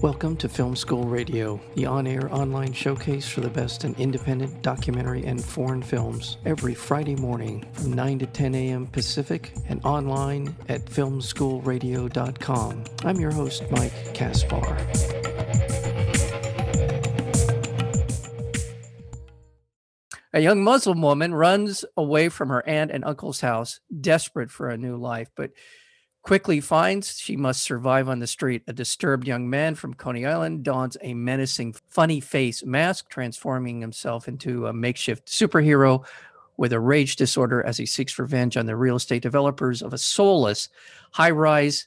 Welcome to Film School Radio, the on air online showcase for the best in independent documentary and foreign films, every Friday morning from 9 to 10 a.m. Pacific and online at filmschoolradio.com. I'm your host, Mike Kaspar. A young Muslim woman runs away from her aunt and uncle's house, desperate for a new life, but quickly finds she must survive on the street. A disturbed young man from Coney Island dons a menacing, funny face mask, transforming himself into a makeshift superhero with a rage disorder as he seeks revenge on the real estate developers of a soulless high rise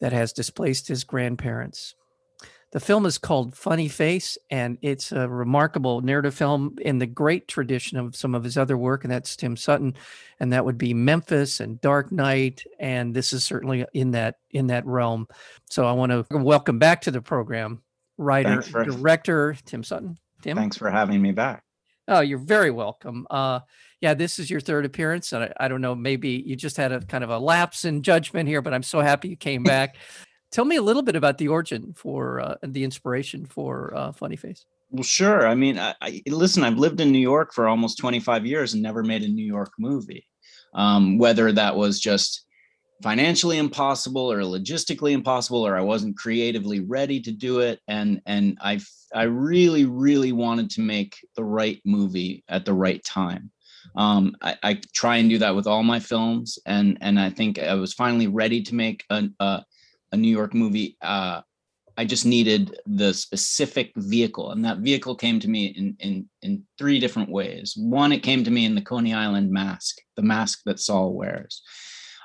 that has displaced his grandparents. The film is called Funny Face, and it's a remarkable narrative film in the great tradition of some of his other work, and that's Tim Sutton, and that would be Memphis and Dark Night, and this is certainly in that in that realm. So I want to welcome back to the program writer for, director Tim Sutton. Tim, thanks for having me back. Oh, you're very welcome. Uh, yeah, this is your third appearance, and I, I don't know, maybe you just had a kind of a lapse in judgment here, but I'm so happy you came back. Tell me a little bit about the origin for uh, the inspiration for uh, Funny Face. Well, sure. I mean, I, I, listen, I've lived in New York for almost 25 years and never made a New York movie. Um, whether that was just financially impossible or logistically impossible, or I wasn't creatively ready to do it. And and I I really, really wanted to make the right movie at the right time. Um, I, I, try and do that with all my films, and and I think I was finally ready to make a, a a New York movie, uh, I just needed the specific vehicle, and that vehicle came to me in in in three different ways. One, it came to me in the Coney Island mask, the mask that Saul wears.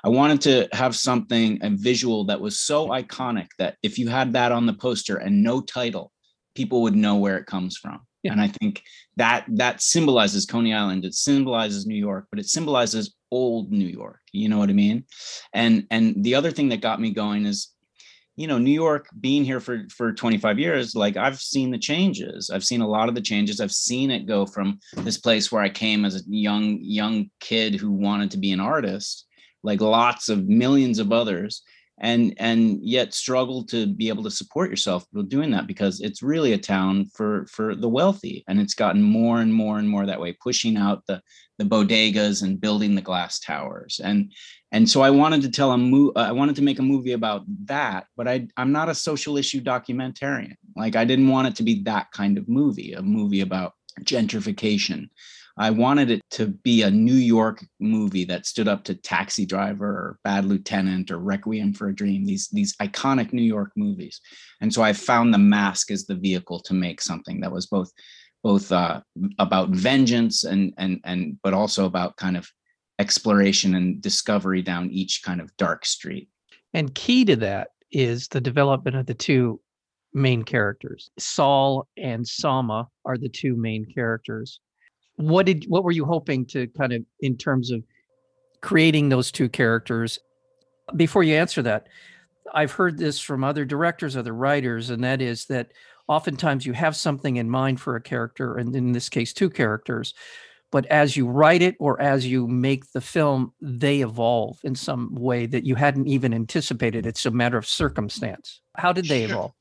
I wanted to have something, a visual that was so iconic that if you had that on the poster and no title, people would know where it comes from. Yeah. And I think that that symbolizes Coney Island. It symbolizes New York, but it symbolizes old New York. You know what I mean? And and the other thing that got me going is you know new york being here for for 25 years like i've seen the changes. I've seen a lot of the changes. I've seen it go from this place where i came as a young young kid who wanted to be an artist like lots of millions of others and and yet struggle to be able to support yourself doing that because it's really a town for for the wealthy and it's gotten more and more and more that way pushing out the the bodegas and building the glass towers. And and so i wanted to tell a movie uh, i wanted to make a movie about that but i i'm not a social issue documentarian. Like i didn't want it to be that kind of movie a movie about gentrification I wanted it to be a New York movie that stood up to Taxi Driver or Bad Lieutenant or Requiem for a Dream, these, these iconic New York movies. And so I found The Mask as the vehicle to make something that was both both uh, about vengeance and and and but also about kind of exploration and discovery down each kind of dark street. And key to that is the development of the two main characters. Saul and Zama are the two main characters what did what were you hoping to kind of in terms of creating those two characters? Before you answer that i've heard this from other directors other writers and that is that oftentimes you have something in mind for a character and in this case two characters but as you write it or as you make the film they evolve in some way that you hadn't even anticipated. It's a matter of circumstance. How did they evolve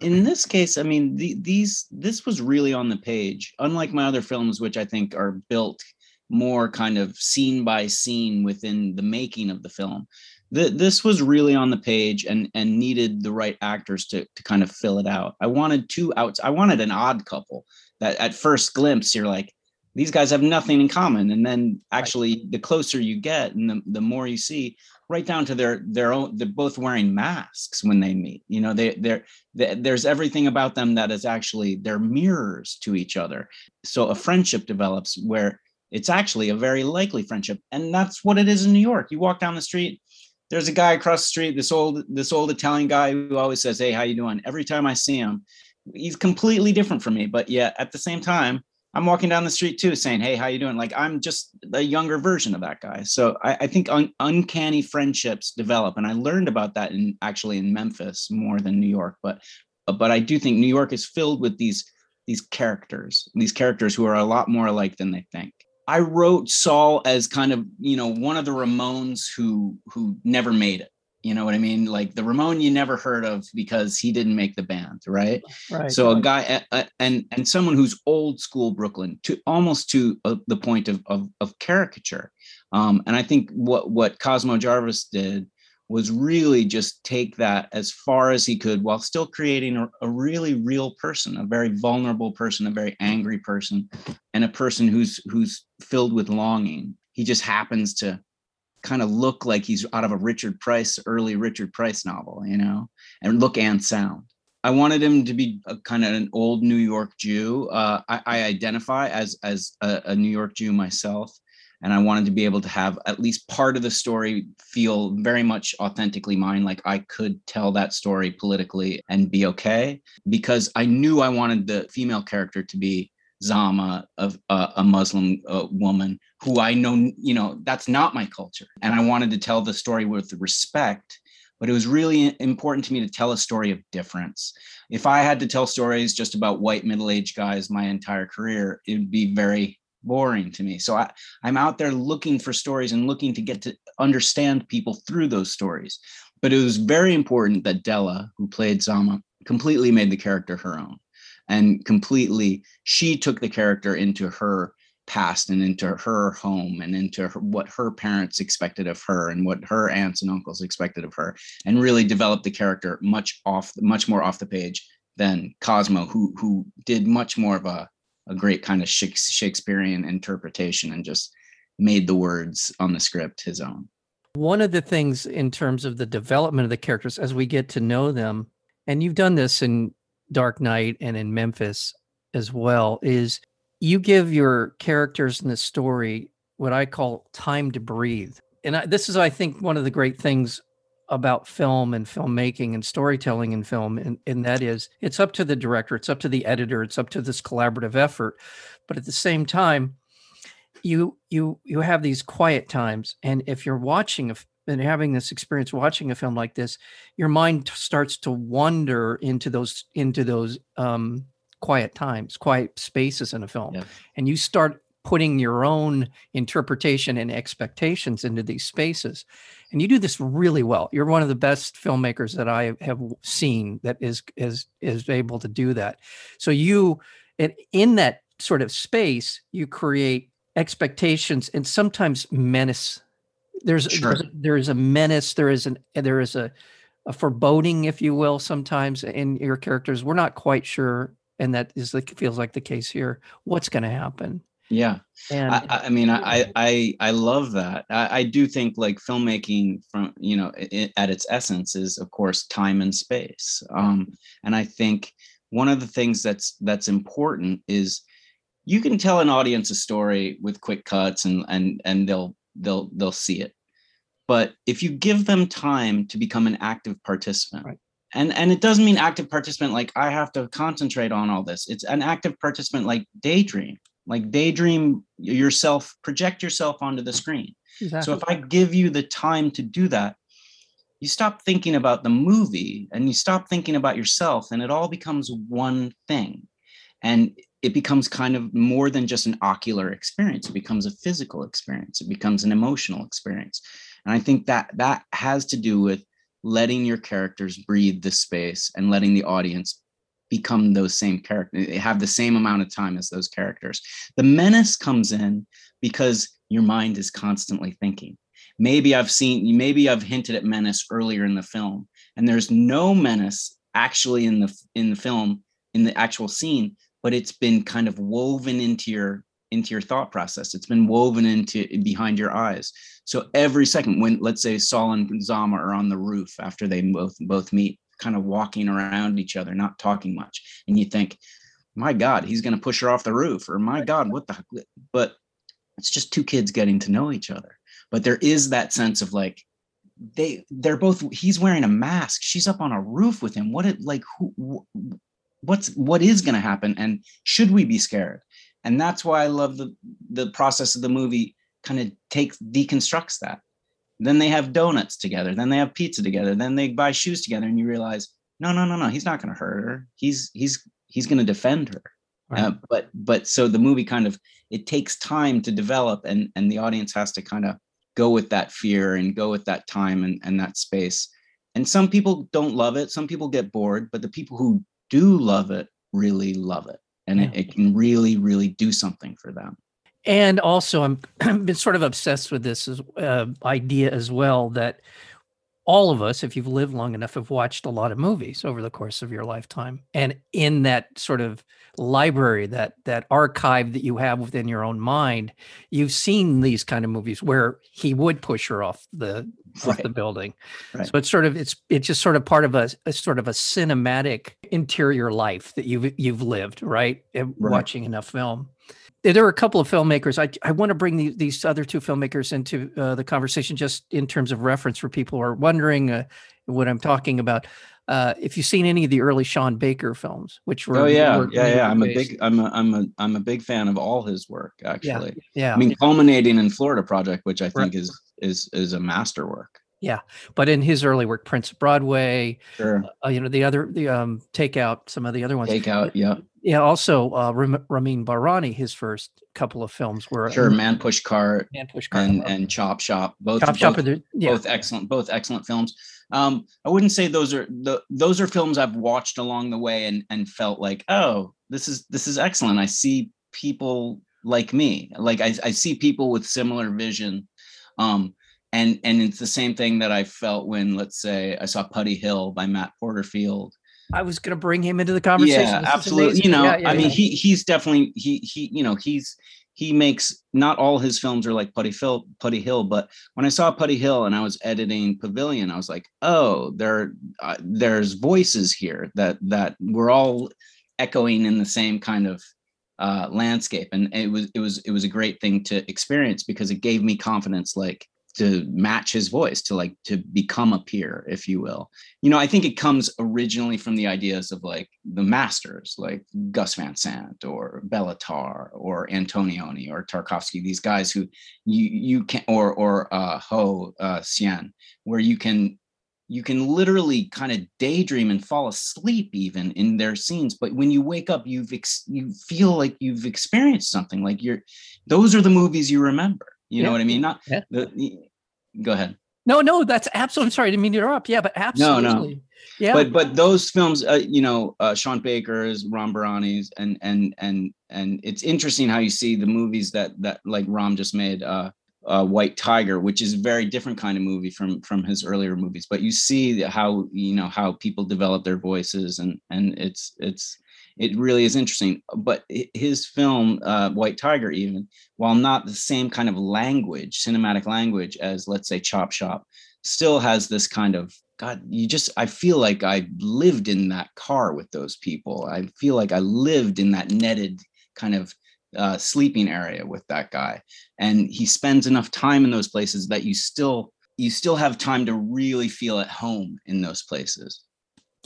in this case i mean the, these this was really on the page. Unlike my other films which i think are built more kind of scene by scene within the making of the film the, this was really on the page and and needed the right actors to, to kind of fill it out. I wanted two outs i wanted an odd couple that at first glimpse you're like these guys have nothing in common. And then actually the closer you get and the, the more you see right down to their their own they're both wearing masks when they meet. You know they they're, they, there's everything about them that is actually they're mirrors to each other. So a friendship develops where it's actually a very likely friendship. And that's what it is in new york. You walk down the street there's a guy across the street this old this old italian guy who always says hey how you doing? Every time i see him he's completely different from me. But yet at the same time I'm walking down the street too, saying, "Hey, how you doing?" Like I'm just a younger version of that guy. So I, I think un- uncanny friendships develop, and I learned about that in actually in Memphis more than New York. But uh, but I do think New York is filled with these these characters, these characters who are a lot more alike than they think. I wrote Saul as kind of you know one of the Ramones who who never made it You know what I mean? Like the Ramon you never heard of because he didn't make the band, right? Right. So a guy and and someone who's old school Brooklyn to almost to uh, the point of of, of caricature. Um, and I think what what Cosmo Jarvis did was really just take that as far as he could while still creating a, a, really real person a very vulnerable person a very angry person and a person who's who's filled with longing he just happens to kind of look like he's out of a richard price early richard price novel you know and look and sound. I wanted him to be a, kind of an old new york jew. Uh, I, I, identify as as a, a new york jew myself and I wanted to be able to have at least part of the story feel very much authentically mine, like I could tell that story politically and be okay, because I knew I wanted the female character to be Zama, of uh, a Muslim uh, woman who I know, you know, that's not my culture, and I wanted to tell the story with respect. But it was really important to me to tell a story of difference. If I had to tell stories just about white middle-aged guys my entire career, it would be very boring to me. So I, I'm out there looking for stories and looking to get to understand people through those stories. But it was very important that Dela, who played Zama, completely made the character her own and completely she took the character into her past and into her home and into her, what her parents expected of her and what her aunts and uncles expected of her and really developed the character much off much more off the page than Cosmo who who did much more of a a great kind of Shakespearean interpretation and just made the words on the script his own. One of the things in terms of the development of the characters as we get to know them, and you've done this in Dark Night and in Memphis as well, is you give your characters in the story what I call time to breathe. And I, this is, I think, one of the great things about film and filmmaking and storytelling in film and, and that is it's up to the director it's up to the editor it's up to this collaborative effort but at the same time you you you have these quiet times and if you're watching a, and having this experience watching a film like this your mind starts to wander into those into those um quiet times quiet spaces in a film yeah. and you start putting your own interpretation and expectations into these spaces. And you do this really well. You're one of the best filmmakers that I have seen that is is is able to do that. So you in that sort of space, you create expectations and sometimes menace. There's sure. there's, there is a menace. There is an there is a a foreboding, if you will, sometimes in your characters. We're not quite sure, and that is the feels like the case here. What's going to happen? Yeah. And I, I mean, I, I, I love that. I, I, do think like filmmaking from, you know, it, at its essence is of course time and space. Um, and I think one of the things that's, that's important is you can tell an audience a story with quick cuts and, and, and they'll, they'll, they'll see it. But if you give them time to become an active participant, right. and and it doesn't mean active participant like i have to concentrate on all this. It's an active participant like daydream. Like daydream yourself project yourself onto the screen. Exactly. so if i give you the time to do that you stop thinking about the movie and you stop thinking about yourself and it all becomes one thing. And it becomes kind of more than just an ocular experience. It becomes a physical experience. It becomes an emotional experience. And i think that that has to do with letting your characters breathe the space and letting the audience become those same characters eh, they have the same amount of time as those characters. The menace comes in because your mind is constantly thinking. Maybe i've seen maybe i've hinted at menace earlier in the film and there's no menace actually in the in the film in the actual scene but it's been kind of woven into your into your thought process it's been woven into behind your eyes so every second when let's say saul and zama are on the roof after they both both meet kind of walking around each other, not talking much. And you think, my God, he's going to push her off the roof, or my God, what the, but it's just two kids getting to know each other. But there is that sense of like, they they're both he's wearing a mask she's up on a roof with him what it like who what's what is going to happen and should we be scared and that's why i love the the process of the movie kind of takes deconstructs that then they have donuts together. Then they have pizza together. Then they buy shoes together, and you realize, no, no, no, no, he's not going to hurt her. He's he's he's going to defend her. Right. Uh, but but so the movie kind of it takes time to develop, and and the audience has to kind of go with that fear and go with that time and and that space and some people don't love it some people get bored but the people who do love it really love it. And yeah. it, it, can really really do something for them. And also i'm I've been sort of obsessed with this as, uh, idea as well that all of us if you've lived long enough have watched a lot of movies over the course of your lifetime. And in that sort of library that that archive that you have within your own mind you've seen these kind of movies where he would push her off the right. the building right. so it's sort of it's it's just sort of part of a, a, sort of a cinematic interior life that you've you've lived right, right. watching enough film there are a couple of filmmakers. I, I want to bring the, these other two filmmakers into uh, the conversation just in terms of reference for people who are wondering uh, what I'm talking about uh, if you've seen any of the early Sean Baker films, which were oh yeah. were, yeah yeah. I'm a big I'm a I'm a I'm a big fan of all his work actually. yeah, yeah. I mean culminating in Florida Project which I think right. is is is a masterwork yeah but in his early work Prince of Broadway sure uh, you know the other the um takeout some of the other ones takeout yeah yeah also uh Ramin Bahrani his first couple of films were sure Man Push Cart Man Push Cart and and Chop Shop both Chop both, Shop the, yeah. both excellent both excellent films um, I wouldn't say those are the those are films I've watched along the way and and felt like, oh, this is this is excellent. I see people like me, like I, I see people with similar vision. Um, and and it's the same thing that I felt when, let's say, I saw Putty Hill by Matt Porterfield. I was going to bring him into the conversation. Yeah, absolutely. You know, yeah, yeah, I mean, he he's definitely he he you know he's he makes not all his films are like Putty Hill, Putty Hill, but when I saw Putty Hill and I was editing Pavilion, I was like, oh, there, uh, there's voices here that that we're all echoing in the same kind of uh, landscape, and it was it was it was a great thing to experience because it gave me confidence, like to match his voice to like to become a peer if you will you know i think it comes originally from the ideas of like the masters like gus van sant or Béla Tarr or antonioni or tarkovsky these guys who you you can or or uh ho uh Hsien, where you can you can literally kind of daydream and fall asleep even in their scenes but when you wake up you've ex- you feel like you've experienced something like you're those are the movies you remember you yeah. know what I mean? Not yeah. the, go ahead. No, no, that's absolutely. I'm sorry, I didn't mean to interrupt. Yeah, but absolutely. No, no. Yeah. But but those films, uh, you know, uh, Sean Baker's, Ram Bahrani's, and and and and it's interesting how you see the movies that that like Ram just made. Uh, uh, White Tiger, which is a very different kind of movie from from his earlier movies. But you see how you know how people develop their voices, and and it's it's it really is interesting. But his film, uh, White Tiger, even while not the same kind of language, cinematic language as let's say Chop Shop, still has this kind of God. You just I feel like I lived in that car with those people. I feel like I lived in that netted kind of uh, sleeping area with that guy, and he spends enough time in those places that you still you still have time to really feel at home in those places.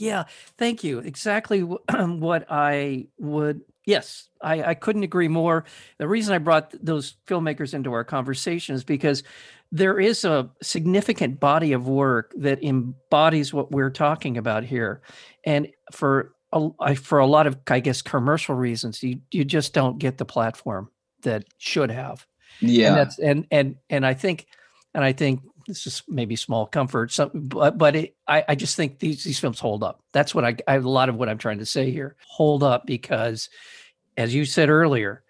Yeah, thank you. Exactly what I would. Yes, I, I couldn't agree more. The reason I brought those filmmakers into our conversation is because there is a significant body of work that embodies what we're talking about here, and for a, for a lot of, I guess, commercial reasons, you you just don't get the platform that should have. Yeah, and that's and and and I think, and I think this is maybe small comfort some but but it, I, I just think these these films hold up that's what I, I a lot of what i'm trying to say here hold up because as you said earlier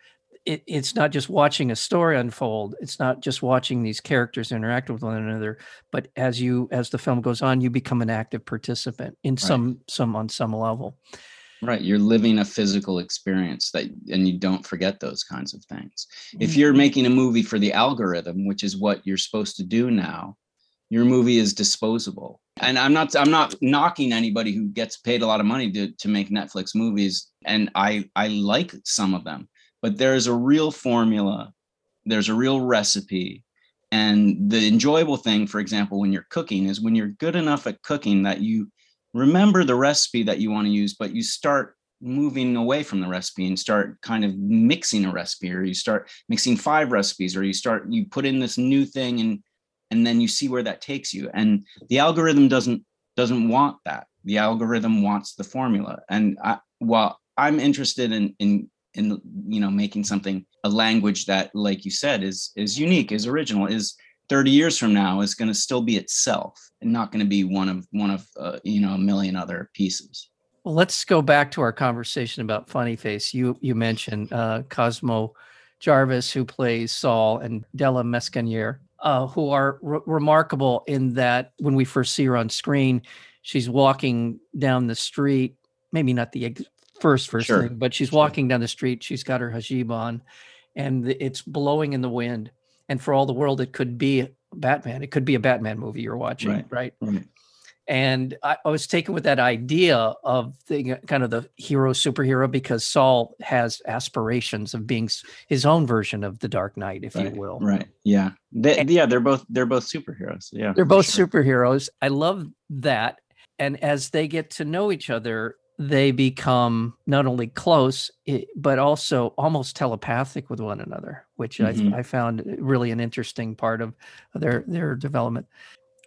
it, it's not just watching a story unfold it's not just watching these characters interact with one another but as you as the film goes on you become an active participant in right. some some on some level right you're living a physical experience that and you don't forget those kinds of things if mm-hmm. you're making a movie for the algorithm which is what you're supposed to do now your movie is disposable and i'm not i'm not knocking anybody who gets paid a lot of money to, to make netflix movies and i i like some of them but there's a real formula there's a real recipe and the enjoyable thing for example when you're cooking is when you're good enough at cooking that you remember the recipe that you want to use, but you start moving away from the recipe and start kind of mixing a recipe or you start mixing five recipes or you start you put in this new thing and and then you see where that takes you. And the algorithm doesn't doesn't want that. The algorithm wants the formula. And I, while i'm interested in in in you know making something a language that like you said is is unique is original is 30 years from now is going to still be itself and not going to be one of one of uh, you know a million other pieces well let's go back to our conversation about funny face you you mentioned uh, cosmo jarvis who plays saul and Dela Meskienyar uh, who are re- remarkable in that when we first see her on screen she's walking down the street maybe not the ex- first first Sure. thing but she's Sure. walking down the street she's got her hijab on and it's blowing in the wind and for all the world it could be batman it could be a batman movie you're watching Right. right right and I, I was taken with that idea of the kind of the hero superhero because Saul has aspirations of being his own version of the Dark Knight, if right you will. right yeah they, And- yeah they're both they're both superheroes yeah They're both sure. superheroes. I love that. And as they get to know each other, they become not only close, but also almost telepathic with one another, which Mhm. I, I found really an interesting part of their their development.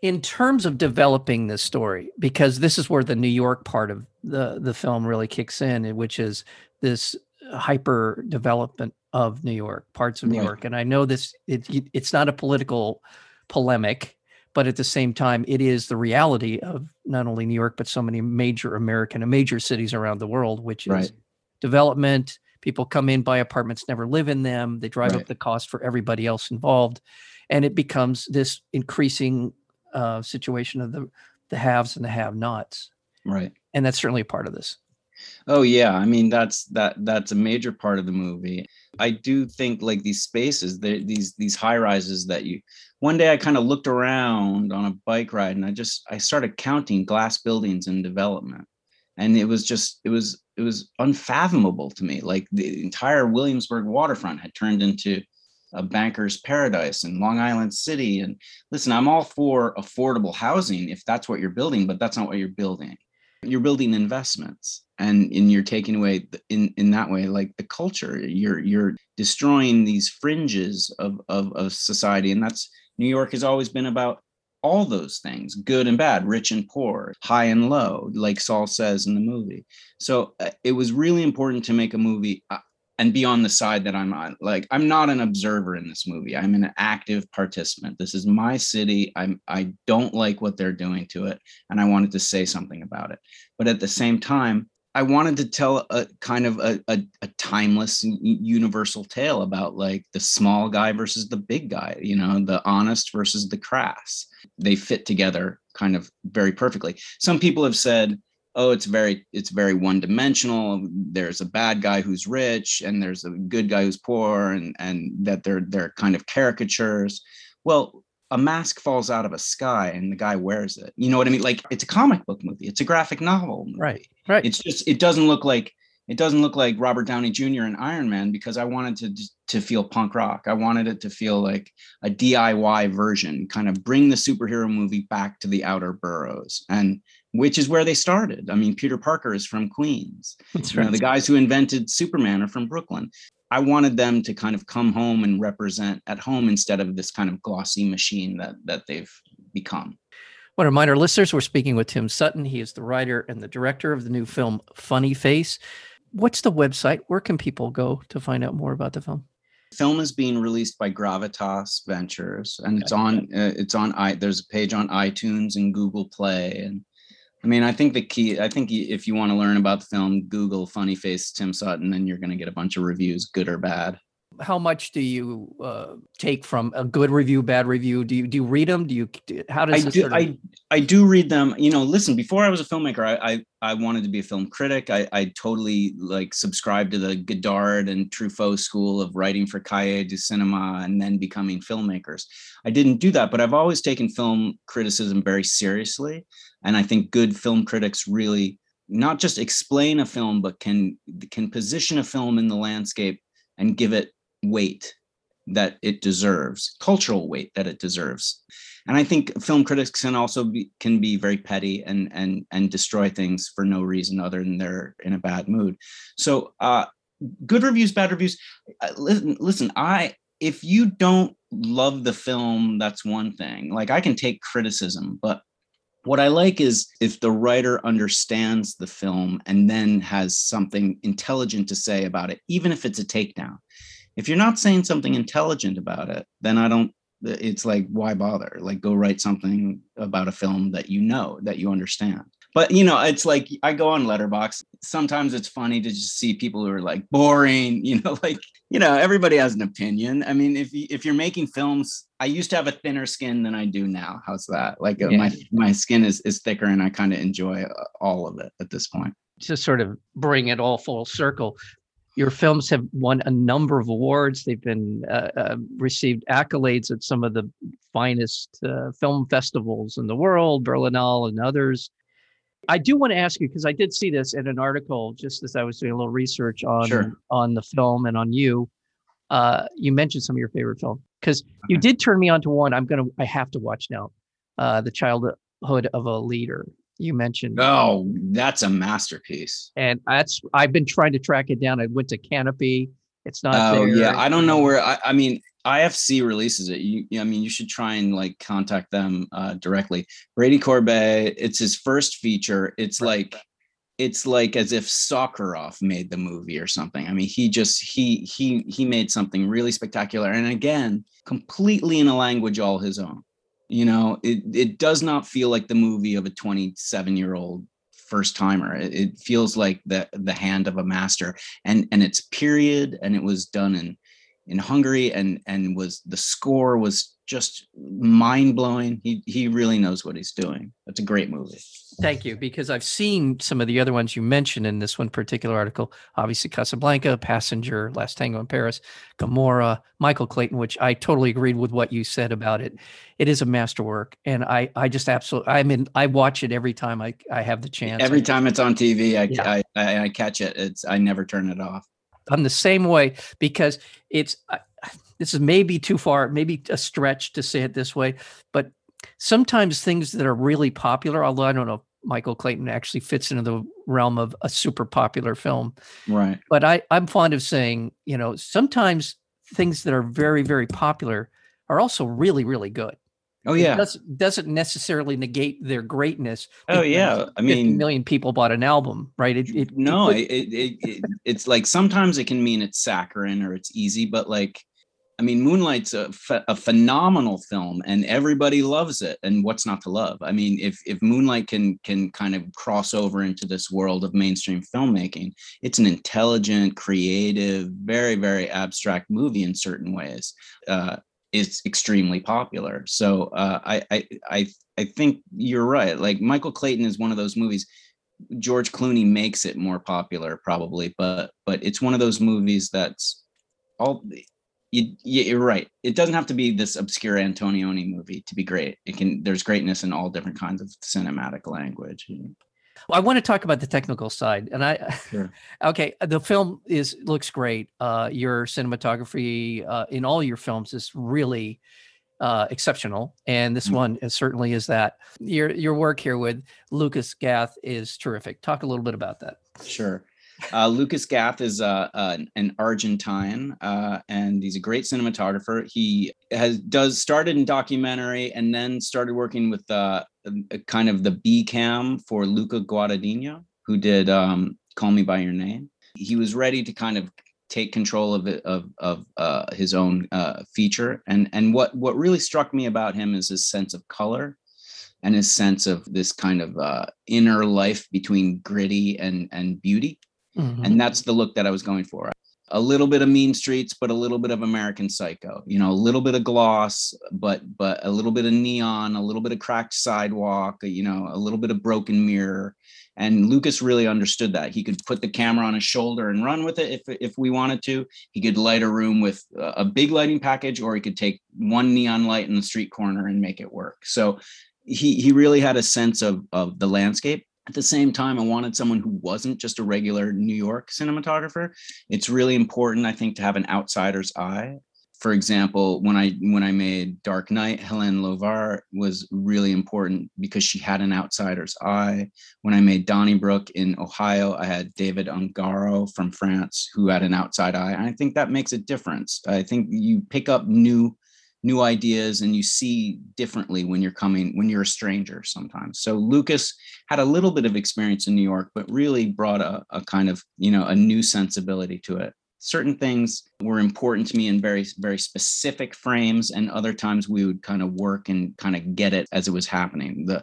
In terms of developing this story, because this is where the New York part of the the film really kicks in, which is this hyper development of New York, parts of New Right. York. And I know this it, it's not a political polemic, but at the same time, it is the reality of not only New York, but so many major American and major cities around the world, which is Right. development. People come in, buy apartments, never live in them. They drive Right. up the cost for everybody else involved. And it becomes this increasing uh, situation of the, the haves and the have nots. right And that's certainly a part of this. Oh yeah, I mean that's that that's a major part of the movie. I do think like these spaces, these these high rises that you. One day I kind of looked around on a bike ride and I just I started counting glass buildings in development, and it was just it was it was unfathomable to me. Like the entire Williamsburg waterfront had turned into a banker's paradise in Long Island City. And listen, I'm all for affordable housing if that's what you're building, but that's not what you're building you're building investments and and you're taking away in in that way like the culture. You're you're destroying these fringes of of, of society and that's new york has always been about all those things good and bad rich and poor high and low like saul says in the movie. So uh, it was really important to make a movie uh, and be on the side that i'm on like i'm not an observer in this movie i'm an active participant this is my city i'm i don't like what they're doing to it and I wanted to say something about it. But at the same time, I wanted to tell a kind of a, a, a timeless, universal tale about like the small guy versus the big guy, you know, the honest versus the crass. They fit together kind of very perfectly. Some people have said, oh, it's very, it's very one-dimensional. There's a bad guy who's rich and there's a good guy who's poor, and and that they're they're kind of caricatures. Well, a mask falls out of a sky and the guy wears it. You know what I mean? Like it's a comic book movie. It's a graphic novel movie. Right. Right. It's just it doesn't look like it doesn't look like Robert Downey Jr. and Iron Man because I wanted to to feel punk rock. I wanted it to feel like a DIY version, kind of bring the superhero movie back to the outer boroughs and which is where they started. I mean, Peter Parker is from Queens. That's You know, the guys who invented Superman are from Brooklyn. I wanted them to kind of come home and represent at home instead of this kind of glossy machine that that they've become. Want to remind our listeners we're speaking with Tim Sutton. He is the writer and the director of the new film Funny Face. What's the website? Where can people go to find out more about the film? Film is being released by Gravitas Ventures, and it's on uh, it's on i. There's a page on iTunes and Google Play, and I mean, I think the key. I think if you want to learn about the film, Google "Funny Face Tim Sutton," and you're going to get a bunch of reviews, good or bad. How much do you uh, take from a good review, bad review? Do you do you read them? Do you how does I do. sort of- I I do read them. You know, listen. Before I was a filmmaker, I I, I wanted to be a film critic. I, I totally like subscribed to the Godard and Truffaut school of writing for Cahiers du Cinema and then becoming filmmakers. I didn't do that, but I've always taken film criticism very seriously, and I think good film critics really not just explain a film, but can can position a film in the landscape and give it weight that it deserves, cultural weight that it deserves and I think film critics can also be can be very petty and and and destroy things for no reason other than they're in a bad mood. So, uh, good reviews, bad reviews. Uh, listen, listen. I if you don't love the film, that's one thing. Like I can take criticism, but what I like is if the writer understands the film and then has something intelligent to say about it, even if it's a takedown. If you're not saying something intelligent about it, then I don't it's like why bother? Like go write something about a film that you know that you understand. But you know it's like i go on Letterboxd. sometimes it's funny to just see people who are like boring you know like you know everybody has an opinion. I mean if if you're making films i used to have a thinner skin than i do now. How's that? Like uh, Yeah. my my skin is is thicker and i kind of enjoy uh, all of it at this point. To sort of bring it all full circle, your films have won a number of awards. They've been uh, uh, received accolades at some of the finest uh, film festivals in the world, Berlinale and others. I do want to ask you because I did see this in an article just as I was doing a little research on Sure. on the film and on you. Uh, you mentioned some of your favorite films because you did turn me on to one. I'm gonna I have to watch now. Uh, the Childhood of a Leader. You mentioned oh that's a masterpiece and that's I've been trying to track it down. I went to Kanopy. It's not oh there. yeah i don't know where i, I mean ifc releases it you i mean you should try and like contact them uh, directly brady corbet it's his first feature it's Right. like it's like as if Sokurov made the movie or something. I mean, he just he he he made something really spectacular, and again, completely in a language all his own. You know, it it does not feel like the movie of a 27 year old first timer. It, feels like the the hand of a master, and and it's period, and it was done in in Hungary, and and was the score was just mind blowing. He he really knows what he's doing. It's a great movie. Thank you, because I've seen some of the other ones you mentioned in this one particular article. Obviously, Casablanca, Passenger, Last Tango in Paris, Gomorrah, Michael Clayton, which I totally agreed with what you said about it. It is a masterwork, and I I just absolutely I mean I watch it every time I I have the chance. Every time it's on TV, I, Yeah. I, I I catch it. It's I never turn it off. I'm the same way because it's I- this is maybe too far, maybe a stretch to say it this way, but sometimes things that are really popular, although I don't know if Michael Clayton actually fits into the realm of a super popular film, Right. but I I'm fond of saying, you know, sometimes things that are very very popular are also really really good. Oh It yeah. doesn't doesn't necessarily negate their greatness. Oh yeah. I 50 mean, million people bought an album, right? It, it it no, it, it, it it's like sometimes it can mean it's saccharine or it's easy, but like, I mean, Moonlight's a, ph- a phenomenal film, and everybody loves it. And what's not to love? I mean, if if Moonlight can can kind of cross over into this world of mainstream filmmaking, it's an intelligent, creative, very very abstract movie in certain ways. Uh, it's extremely popular. So uh, I, I I I think you're right. Like Michael Clayton is one of those movies. George Clooney makes it more popular, probably, but but it's one of those movies that's all. You- you're right. It doesn't have to be this obscure Antonioni movie to be great. It can. There's greatness in all different kinds of cinematic language. I want to talk about the technical side, and I Sure. okay. The film is looks great. Uh, your cinematography uh, in all your films is really uh, exceptional, and this Mm. one is, certainly is that. Your your work here with Lucas Gath is terrific. Talk a little bit about that. Sure. Uh, Lucas Gath is uh, uh, an Argentine, uh, and he's a great cinematographer. He has does started in documentary and then started working with uh, a- kind of the B cam for Luca Guadagnino, who did um, "Call Me by Your Name." He was ready to kind of take control of it of of uh, his own feature, and and what what really struck me about him is his sense of color and his sense of this kind of uh, inner life between gritty and and beauty Mhm. and that's the look that I was going for. A little bit of Mean Streets, but a little bit of American Psycho. You know, a little bit of gloss, but but a little bit of neon, a little bit of cracked sidewalk. You know, a little bit of broken mirror. And Lucas really understood that. He could put the camera on his shoulder and run with it if if we wanted to. He could light a room with a big lighting package, or he could take one neon light in the street corner and make it work. So he he really had a sense of of the landscape at the same time, I wanted someone who wasn't just a regular New York cinematographer. It's really important, I think, to have an outsider's eye. For example, when I when I made Dark Night, Hélène Louvart was really important because she had an outsider's eye. When I made Donnybrook in Ohio, I had David Ungaro from France who had an outside eye. And I think that makes a difference. I think you pick up new new ideas and you see differently when you're coming when you're a stranger sometimes. So Lucas had a little bit of experience in New York, but really brought a, a kind of, you know, a new sensibility to it. certain things were important to me in very very specific frames and other times we would kind of work and kind of get it as it was happening the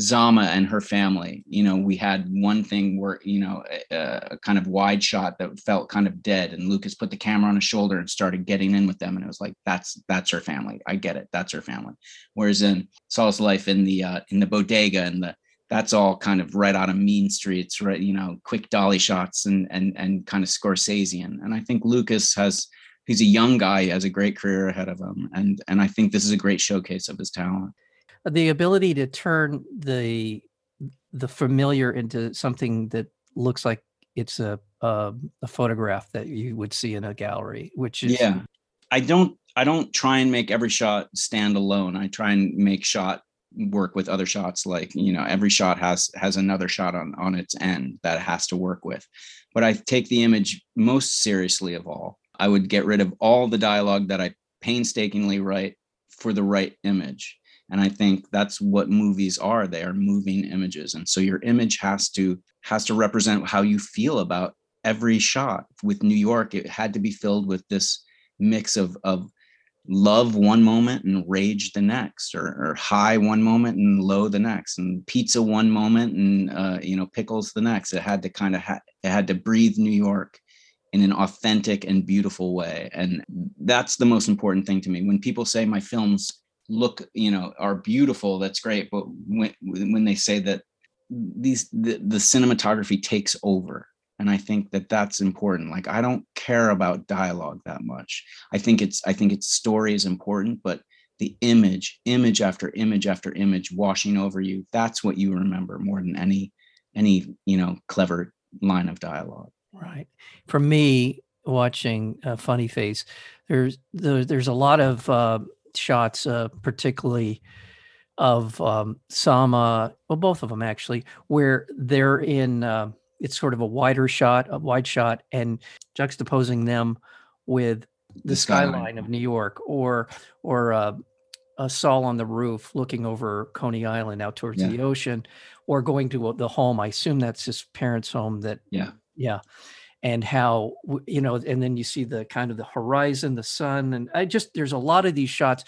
Zama and her family. You know, we had one thing where, you know, a, a, kind of wide shot that felt kind of dead. And Lucas put the camera on his shoulder and started getting in with them. And it was like, that's that's her family. I get it. That's her family. Whereas in Saul's life in the uh, in the bodega and the that's all kind of right out of mean streets, right? You know, quick dolly shots and and and kind of Scorsesean. And I think Lucas has he's a young guy, has a great career ahead of him. And and I think this is a great showcase of his talent the ability to turn the the familiar into something that looks like it's a a, a photograph that you would see in a gallery, which is yeah. I don't I don't try and make every shot stand alone. I try and make shot work with other shots like you know every shot has has another shot on on its end that it has to work with but i take the image most seriously of all i would get rid of all the dialogue that i painstakingly write for the right image and i think that's what movies are they are moving images. And so your image has to has to represent how you feel about every shot. With new york it had to be filled with this mix of of love one moment and rage the next or, or high one moment and low the next and pizza one moment and uh, you know pickles the next. It had to kind of ha- it had to breathe new york in an authentic and beautiful way. And that's the most important thing to me. When people say my films look you know are beautiful that's great. But when when they say that these the, the cinematography takes over and i think that that's important. Like i don't care about dialogue that much. I think it's i think its story is important but the image image after image after image washing over you that's what you remember more than any any you know clever line of dialogue. Right. For me watching uh, funny face there's there, there's a lot of uh, shots, uh, particularly of um, Zama, well, both of them actually, where they're in. Uh, it's sort of a wider shot, a wide shot, and juxtaposing them with the, the skyline. skyline of New York, or or uh, a Saul on the roof looking over Coney Island out towards yeah. the ocean, or going to the home. I assume that's his parents' home. That yeah, yeah and how you know and then you see the kind of the horizon the sun and i just there's a lot of these shots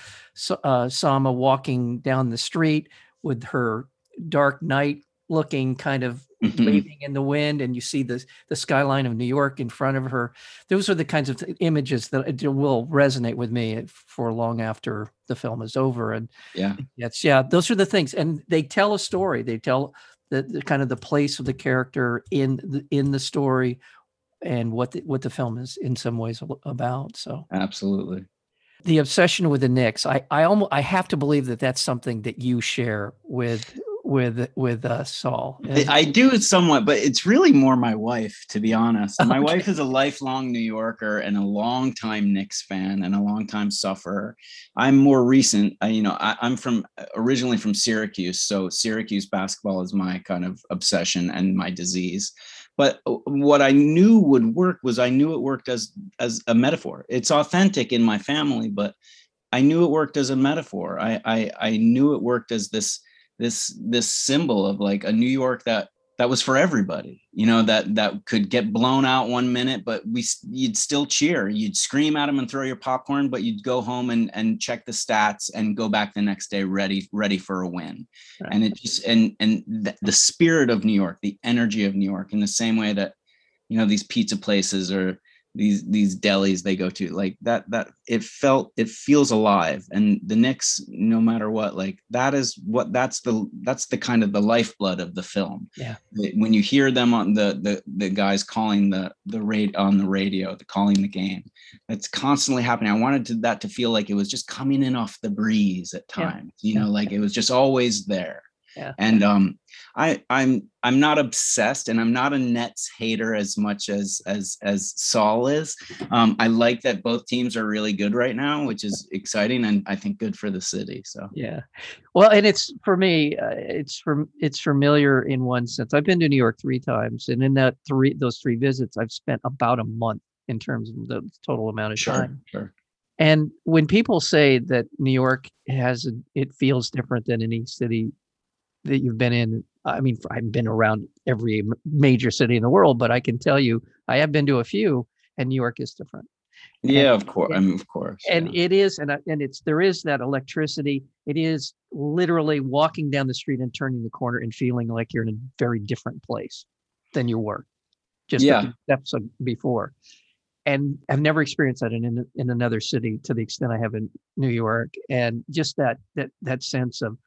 uh, zama walking down the street with her dark night looking kind of mm-hmm. waving in the wind and you see the the skyline of new york in front of her. Those are the kinds of images that will resonate with me for long after the film is over and yeah. yes yeah those are the things and they tell a story. They tell the, the, kind of the place of the character in the in the story and what the, what the film is in some ways about. So absolutely, the obsession with the Knicks. I I almost I have to believe that that's something that you share with with with uh, Saul. I do somewhat, but it's really more my wife, to be honest. My okay. wife is a lifelong New Yorker and a long time Knicks fan and a long time sufferer. I'm more recent. I, you know, I, I'm from originally from Syracuse, so Syracuse basketball is my kind of obsession and my disease but uh, what i knew would work was i knew it worked as as a metaphor it's authentic in my family but i knew it worked as a metaphor i i, I knew it worked as this this this symbol of like a new york that that was for everybody you know that that could get blown out one minute but we you'd still cheer you'd scream at them and throw your popcorn but you'd go home and and check the stats and go back the next day ready ready for a win right. and it just and and the, the spirit of new york the energy of new york in the same way that you know these pizza places or these these delis they go to like that that it felt it feels alive. And the Knicks no matter what like that is what that's the that's the kind of the lifeblood of the film. Yeah. When you hear them on the the the guys calling the the rate on the radio the calling the game it's constantly happening. I wanted to, that to feel like it was just coming in off the breeze at times yeah. you know like it was just always there yeah. And um, I I'm I'm not obsessed, and I'm not a Nets hater as much as as as Saul is. Um, I like that both teams are really good right now, which is exciting, and I think good for the city. So yeah, well, and it's for me, uh, it's from it's familiar in one sense. I've been to New York three times, and in that three those three visits, I've spent about a month in terms of the total amount of sure, time. Sure. And when people say that New York has, a, it feels different than any city that you've been in. I mean, I've been around every major city in the world, but I can tell you, I have been to a few, and New York is different. Yeah, of course. I mean, um, of course. And yeah. it is, and and it's there is that electricity. It is literally walking down the street and turning the corner and feeling like you're in a very different place than you were just Yeah. steps before. And I've never experienced that in, in in another city to the extent I have in New York. And just that that that sense of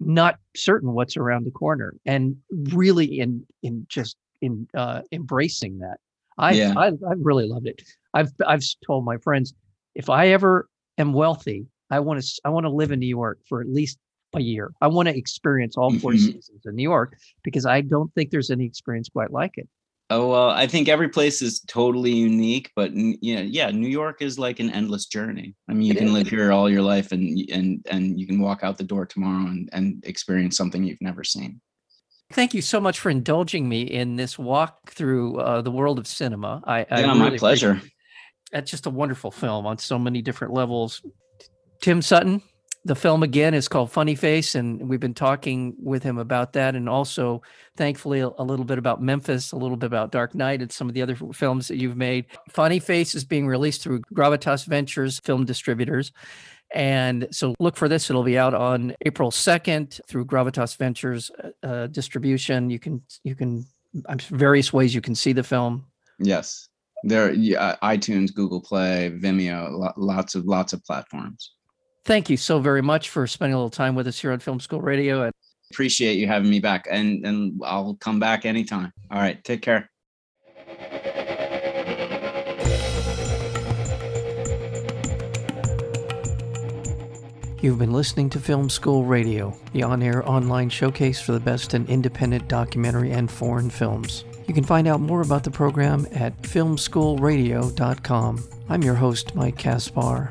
not certain what's around the corner and really in in just in uh embracing that. I Yeah. I I really loved it. I've I've told my friends if I ever am wealthy, I want to I want to live in New York for at least a year. I want to experience all 4 Mhm. seasons in New York because I don't think there's any experience quite like it. Oh well, I think every place is totally unique, but n- you know, yeah, New York is like an endless journey. I mean, you It can is. live here all your life, and and and you can walk out the door tomorrow and and experience something you've never seen. Thank you so much for indulging me in this walk through uh, the world of cinema. I, I Yeah, my pleasure. appreciate. That's just a wonderful film on so many different levels. Tim Sutton, the film again is called Funny Face, and we've been talking with him about that, and also, thankfully, a, little bit about Memphis, a little bit about Dark Night, and some of the other films that you've made. Funny Face is being released through Gravitas Ventures film distributors. And so look for this. It'll be out on April 2nd through Gravitas Ventures uh, uh, distribution. You can, you can, various ways you can see the film. Yes, there, yeah, iTunes, Google Play, Vimeo, lots of lots of platforms. Thank you so very much for spending a little time with us here on Film School Radio. And Appreciate you having me back, and and I'll come back anytime. All right, take care. You've been listening to Film School Radio, the on air online showcase for the best in independent documentary and foreign films. You can find out more about the program at filmschoolradio.com. I'm your host, Mike Caspar.